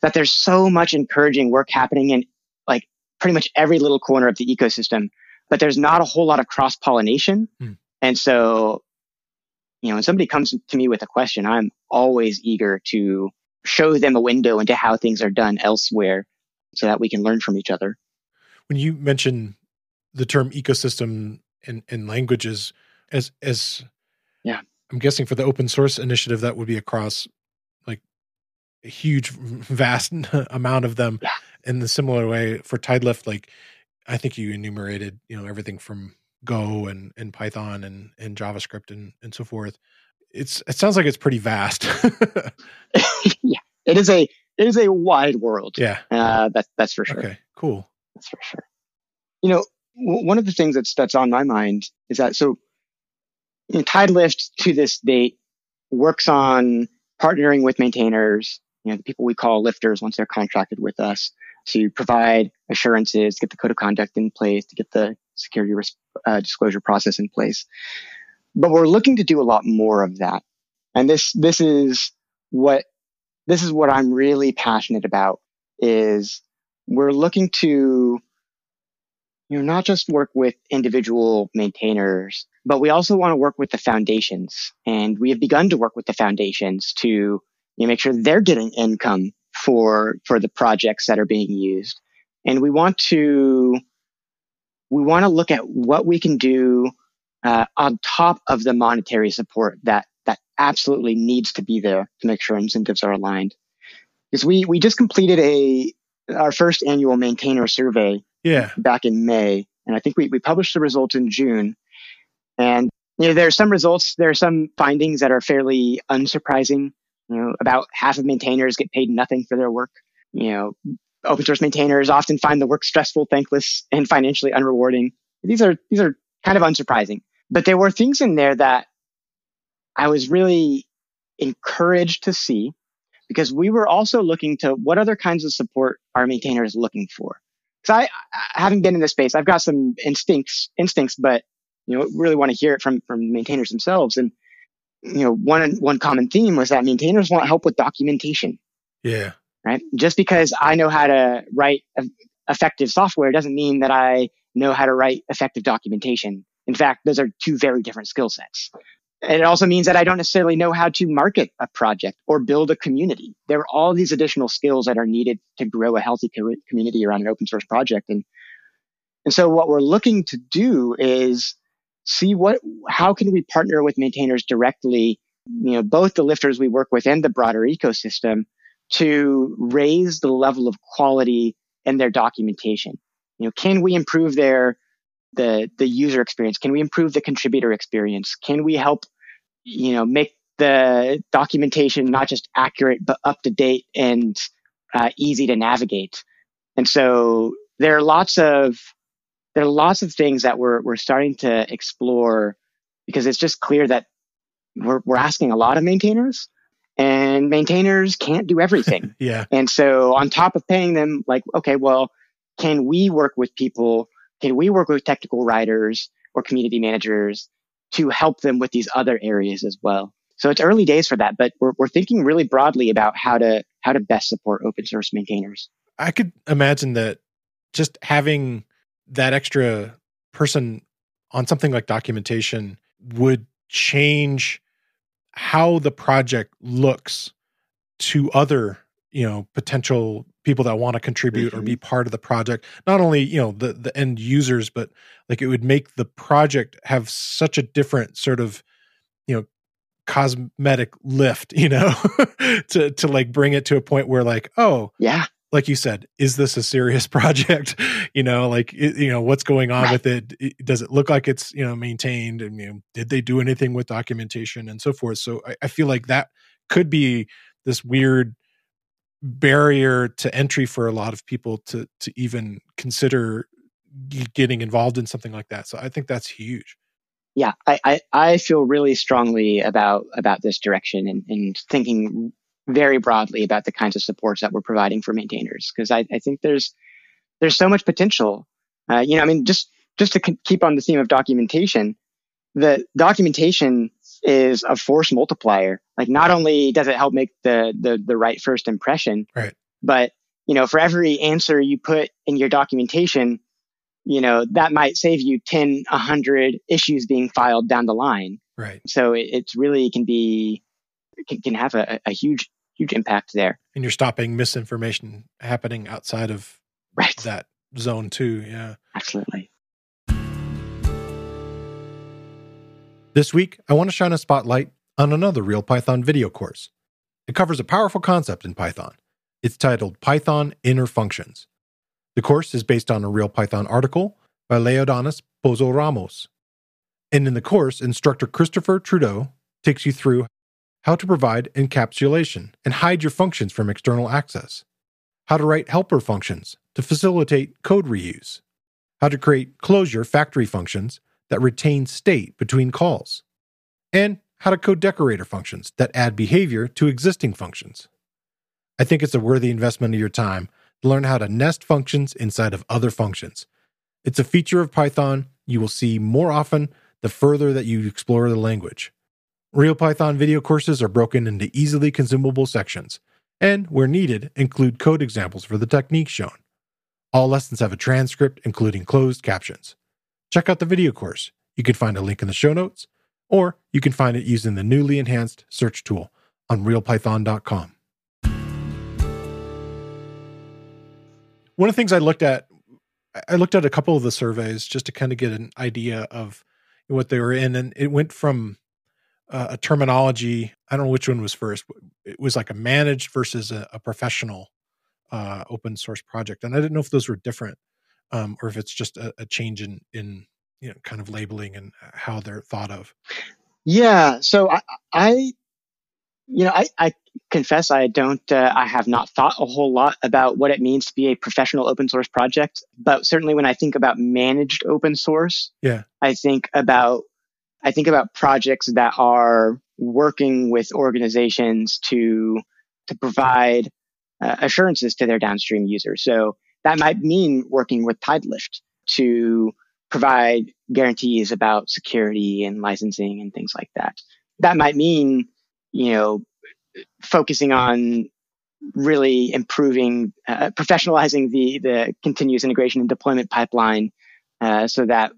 that there's so much encouraging work happening in like pretty much every little corner of the ecosystem, but there's not a whole lot of cross pollination. Mm. And so, you know, when somebody comes to me with a question, I'm always eager to show them a window into how things are done elsewhere so that we can learn from each other. When you mention the term ecosystem in, in languages as as yeah. I'm guessing for the open source initiative that would be across like a huge (laughs) vast (laughs) amount of them. Yeah. in the similar way for tidelift like i think you enumerated you know everything from go and and python and and javascript and and so forth. It's it sounds like it's pretty vast. (laughs) Yeah. It is a it is a wide world. Yeah. Uh, that's that's for sure. Okay cool. That's for sure. You know one of the things that's that's on my mind is that so you know, Tidelift to this date works on partnering with maintainers, you know, the people we call lifters once they're contracted with us to provide assurances, to get the code of conduct in place, to get the security risk, uh, disclosure process in place. But we're looking to do a lot more of that. And this, this is what, this is what I'm really passionate about is we're looking to you know, not just work with individual maintainers, but we also want to work with the foundations. And we have begun to work with the foundations to you know, make sure they're getting income for, for the projects that are being used. And we want to, we want to look at what we can do uh, on top of the monetary support that, that absolutely needs to be there to make sure incentives are aligned. Because we, we just completed a, our first annual maintainer survey yeah. back in May. And I think we, we published the results in June. And you know, there are some results, there are some findings that are fairly unsurprising. You know, about half of maintainers get paid nothing for their work. You know, open source maintainers often find the work stressful, thankless, and financially unrewarding. These are these are kind of unsurprising. But there were things in there that I was really encouraged to see because we were also looking to what other kinds of support are maintainers looking for because I, haven't been in this space, I've got some instincts, instincts, but you know, really want to hear it from from maintainers themselves. And you know, one one common theme was that maintainers want help with documentation. Yeah. Right. Just because I know how to write effective software doesn't mean that I know how to write effective documentation. In fact, those are two very different skill sets it also means that I don't necessarily know how to market a project or build a community. There are all these additional skills that are needed to grow a healthy co- community around an open source project. And, and so what we're looking to do is see what, how can we partner with maintainers directly, you know, both the lifters we work with and the broader ecosystem to raise the level of quality in their documentation. You know, can we improve their the the user experience? Can we improve the contributor experience? Can we help you know, make the documentation not just accurate, but up to date and uh, easy to navigate. And so there are lots of, there are lots of things that we're, we're starting to explore because it's just clear that we're, we're asking a lot of maintainers and maintainers can't do everything. (laughs) yeah. And so on top of paying them, like, okay, well, can we work with people? Can we work with technical writers or community managers to help them with these other areas as well. So it's early days for that, but we're, we're thinking really broadly about how to how to best support open source maintainers. I could imagine that just having that extra person on something like documentation would change how the project looks to other you know potential people that want to contribute mm-hmm. or be part of the project not only you know the the end users but like it would make the project have such a different sort of you know cosmetic lift you know (laughs) to to like bring it to a point where like oh yeah like you said is this a serious (laughs) project you know like it, you know what's going on right. with it? it? does it look like it's you know maintained and you know did they do anything with documentation and so forth so I, I feel like that could be this weird barrier to entry for a lot of people to to even consider getting involved in something like that. So i think that's huge. Yeah i i, I feel really strongly about about this direction and, and thinking very broadly about the kinds of supports that we're providing for maintainers because I, I think there's there's so much potential. Uh, you know i mean just just to keep on the theme of documentation the documentation is a force multiplier. Like not only does it help make the the the right first impression, right. but you know, for every answer you put in your documentation, you know, that might save you 10, 100 issues being filed down the line. Right. So it, it's really can be, can, can have a, a huge, huge impact there. And you're stopping misinformation happening outside of right. that zone too. Yeah. Absolutely. This week, I want to shine a spotlight on another Real Python video course. It covers a powerful concept in Python. It's titled Python Inner Functions. The course is based on a Real Python article by Leodanis Pozo Ramos. And in the course, instructor Christopher Trudeau takes you through how to provide encapsulation and hide your functions from external access, how to write helper functions to facilitate code reuse, how to create closure factory functions that retain state between calls, and how to code decorator functions that add behavior to existing functions. I think it's a worthy investment of your time to learn how to nest functions inside of other functions. It's a feature of Python you will see more often the further that you explore the language. Real Python video courses are broken into easily consumable sections, and, where needed, include code examples for the techniques shown. All lessons have a transcript, including closed captions check out the video course. You can find a link in the show notes, or you can find it using the newly enhanced search tool on realpython.com. One of the things I looked at, I looked at a couple of the surveys just to kind of get an idea of what they were in, and it went from uh, a terminology. I don't know which one was first. It was like a managed versus a, a professional uh, open source project, and I didn't know if those were different um, or if it's just a, a change in in you know kind of labeling and how they're thought of. Yeah. So I, I you know, I, I confess I don't, uh, I have not thought a whole lot about what it means to be a professional open source project. But certainly when I think about managed open source, yeah, I think about, I think about projects that are working with organizations to, to provide uh, assurances to their downstream users. So that might mean working with Tidelift to provide guarantees about security and licensing and things like that. That might mean, you know, focusing on really improving, uh, professionalizing the the continuous integration and deployment pipeline, uh, so that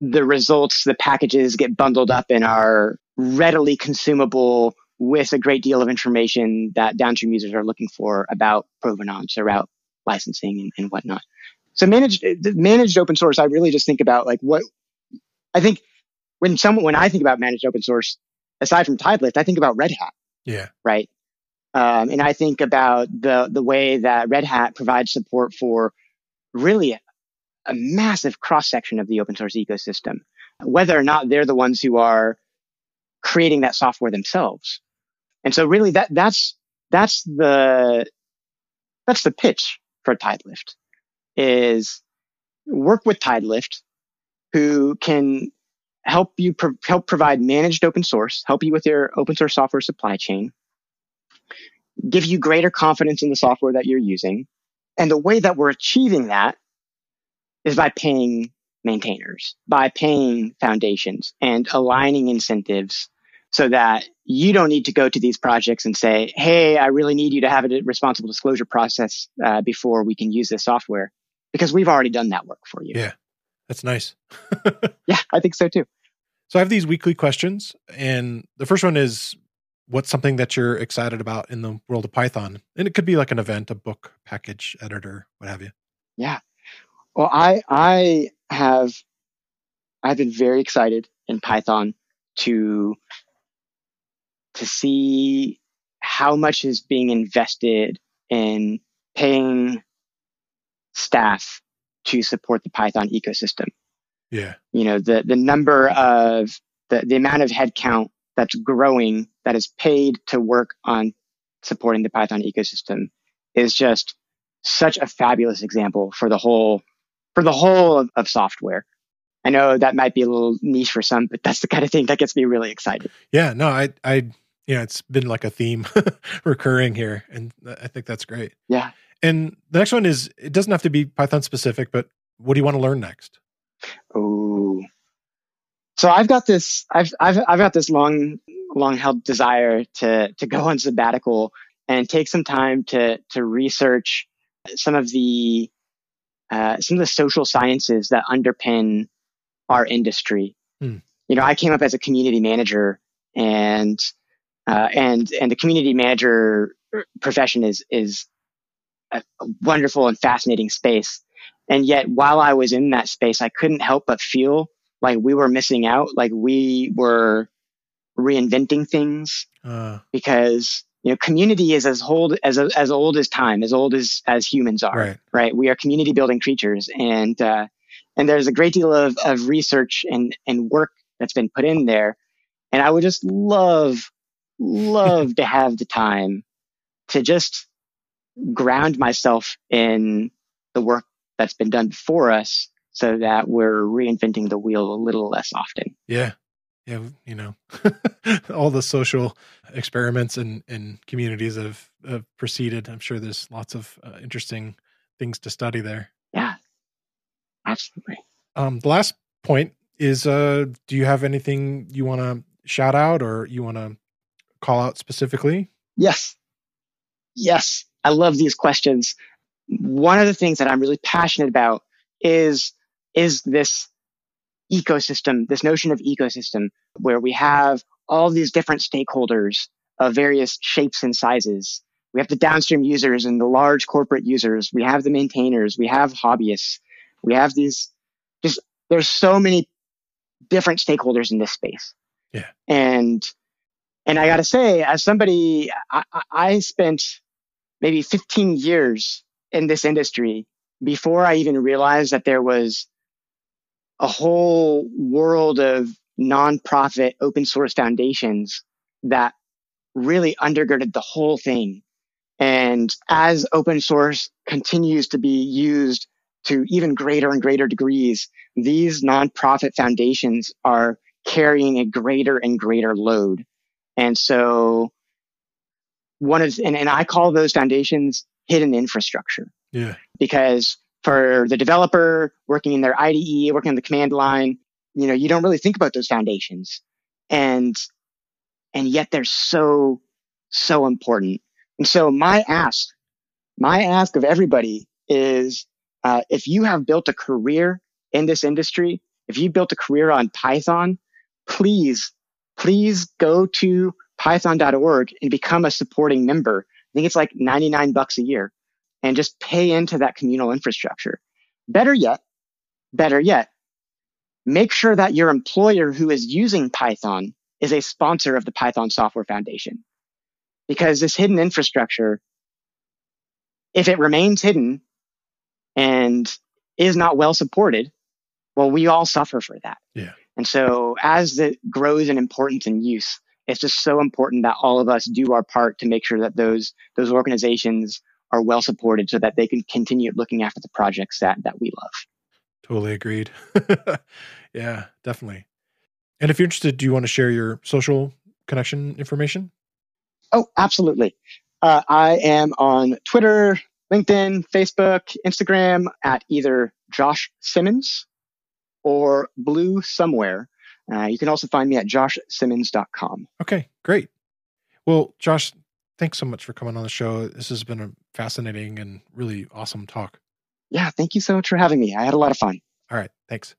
the results, the packages get bundled up and are readily consumable with a great deal of information that downstream users are looking for about provenance or about licensing and, and whatnot. So managed managed open source, I really just think about like what I think when someone when I think about managed open source, aside from Tidelift, I think about Red Hat. Yeah. Right. Um, and I think about the the way that Red Hat provides support for really a, a massive cross section of the open source ecosystem, whether or not they're the ones who are creating that software themselves. And so really that that's that's the that's the pitch for Tidelift is work with Tidelift who can help you pro- help provide managed open source, help you with your open source software supply chain, give you greater confidence in the software that you're using. And the way that we're achieving that is by paying maintainers, by paying foundations and aligning incentives so that you don't need to go to these projects and say, Hey, I really need you to have a responsible disclosure process uh, before we can use this software because we've already done that work for you. Yeah. That's nice. (laughs) yeah, I think so too. So I have these weekly questions and the first one is what's something that you're excited about in the world of Python? And it could be like an event, a book, package, editor, what have you. Yeah. Well, I I have I've been very excited in Python to to see how much is being invested in paying staff to support the Python ecosystem. Yeah. You know, the the number of the, the amount of headcount that's growing that is paid to work on supporting the Python ecosystem is just such a fabulous example for the whole for the whole of, of software. I know that might be a little niche for some, but that's the kind of thing that gets me really excited. Yeah, no, I, I, you know, it's been like a theme (laughs) recurring here, and I think that's great. Yeah. And the next one is it doesn't have to be Python specific, but what do you want to learn next? Oh, so I've got this, I've, I've, I've got this long, long held desire to to go on sabbatical and take some time to to research some of the uh, some of the social sciences that underpin our industry. Hmm. You know, I came up as a community manager, and uh, and and the community manager profession is is a, a wonderful and fascinating space. And yet, while I was in that space, I couldn't help but feel like we were missing out, like we were reinventing things uh. because you know community is as old as as old as time as old as as humans are right, right? we are community building creatures and uh, and there's a great deal of, of research and and work that's been put in there and i would just love love to have the time to just ground myself in the work that's been done before us so that we're reinventing the wheel a little less often yeah yeah, you know, (laughs) all the social experiments and, and communities have, have proceeded. I'm sure there's lots of uh, interesting things to study there. Yeah, absolutely. Um, the last point is uh, do you have anything you want to shout out or you want to call out specifically? Yes. Yes. I love these questions. One of the things that I'm really passionate about is is this ecosystem, this notion of ecosystem, where we have all these different stakeholders of various shapes and sizes. We have the downstream users and the large corporate users. We have the maintainers. We have hobbyists. We have these, just, there's so many different stakeholders in this space. Yeah. And, and I got to say, as somebody, I, I spent maybe 15 years in this industry before I even realized that there was a whole world of nonprofit open source foundations that really undergirded the whole thing. And as open source continues to be used to even greater and greater degrees, these nonprofit foundations are carrying a greater and greater load. And so one of, and, and I call those foundations hidden infrastructure. Yeah. Because for the developer working in their IDE, working on the command line, you know, you don't really think about those foundations. And, and yet they're so, so important. And so my ask, my ask of everybody is, uh, if you have built a career in this industry, if you built a career on Python, please, please go to python.org and become a supporting member. I think it's like 99 bucks a year and just pay into that communal infrastructure. Better yet, better yet, make sure that your employer who is using Python is a sponsor of the Python Software Foundation. Because this hidden infrastructure, if it remains hidden and is not well supported, well, we all suffer for that. Yeah. And so as it grows in importance and use, it's just so important that all of us do our part to make sure that those, those organizations are well supported so that they can continue looking after the projects that that we love. Totally agreed. (laughs) yeah, definitely. And if you're interested, do you want to share your social connection information? Oh, absolutely. Uh, I am on Twitter, LinkedIn, Facebook, Instagram at either Josh Simmons or Blue Somewhere. Uh, you can also find me at joshsimmons.com. Okay, great. Well, Josh, thanks so much for coming on the show. This has been a fascinating and really awesome talk. Yeah, thank you so much for having me. I had a lot of fun. All right, thanks.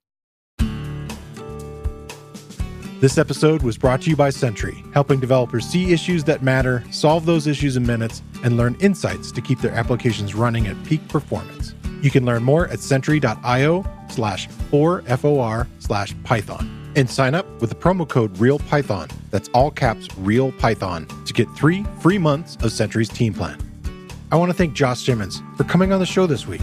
This episode was brought to you by Sentry, helping developers see issues that matter, solve those issues in minutes, and learn insights to keep their applications running at peak performance. You can learn more at sentry.io slash 4FOR slash Python and sign up with the promo code RealPython. That's all caps RealPython to get three free months of Sentry's team plan. I want to thank Josh Simmons for coming on the show this week.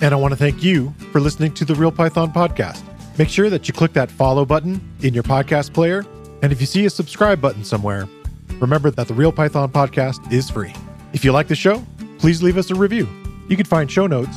And I want to thank you for listening to the Real Python podcast. Make sure that you click that follow button in your podcast player. And if you see a subscribe button somewhere, remember that the Real Python podcast is free. If you like the show, please leave us a review. You can find show notes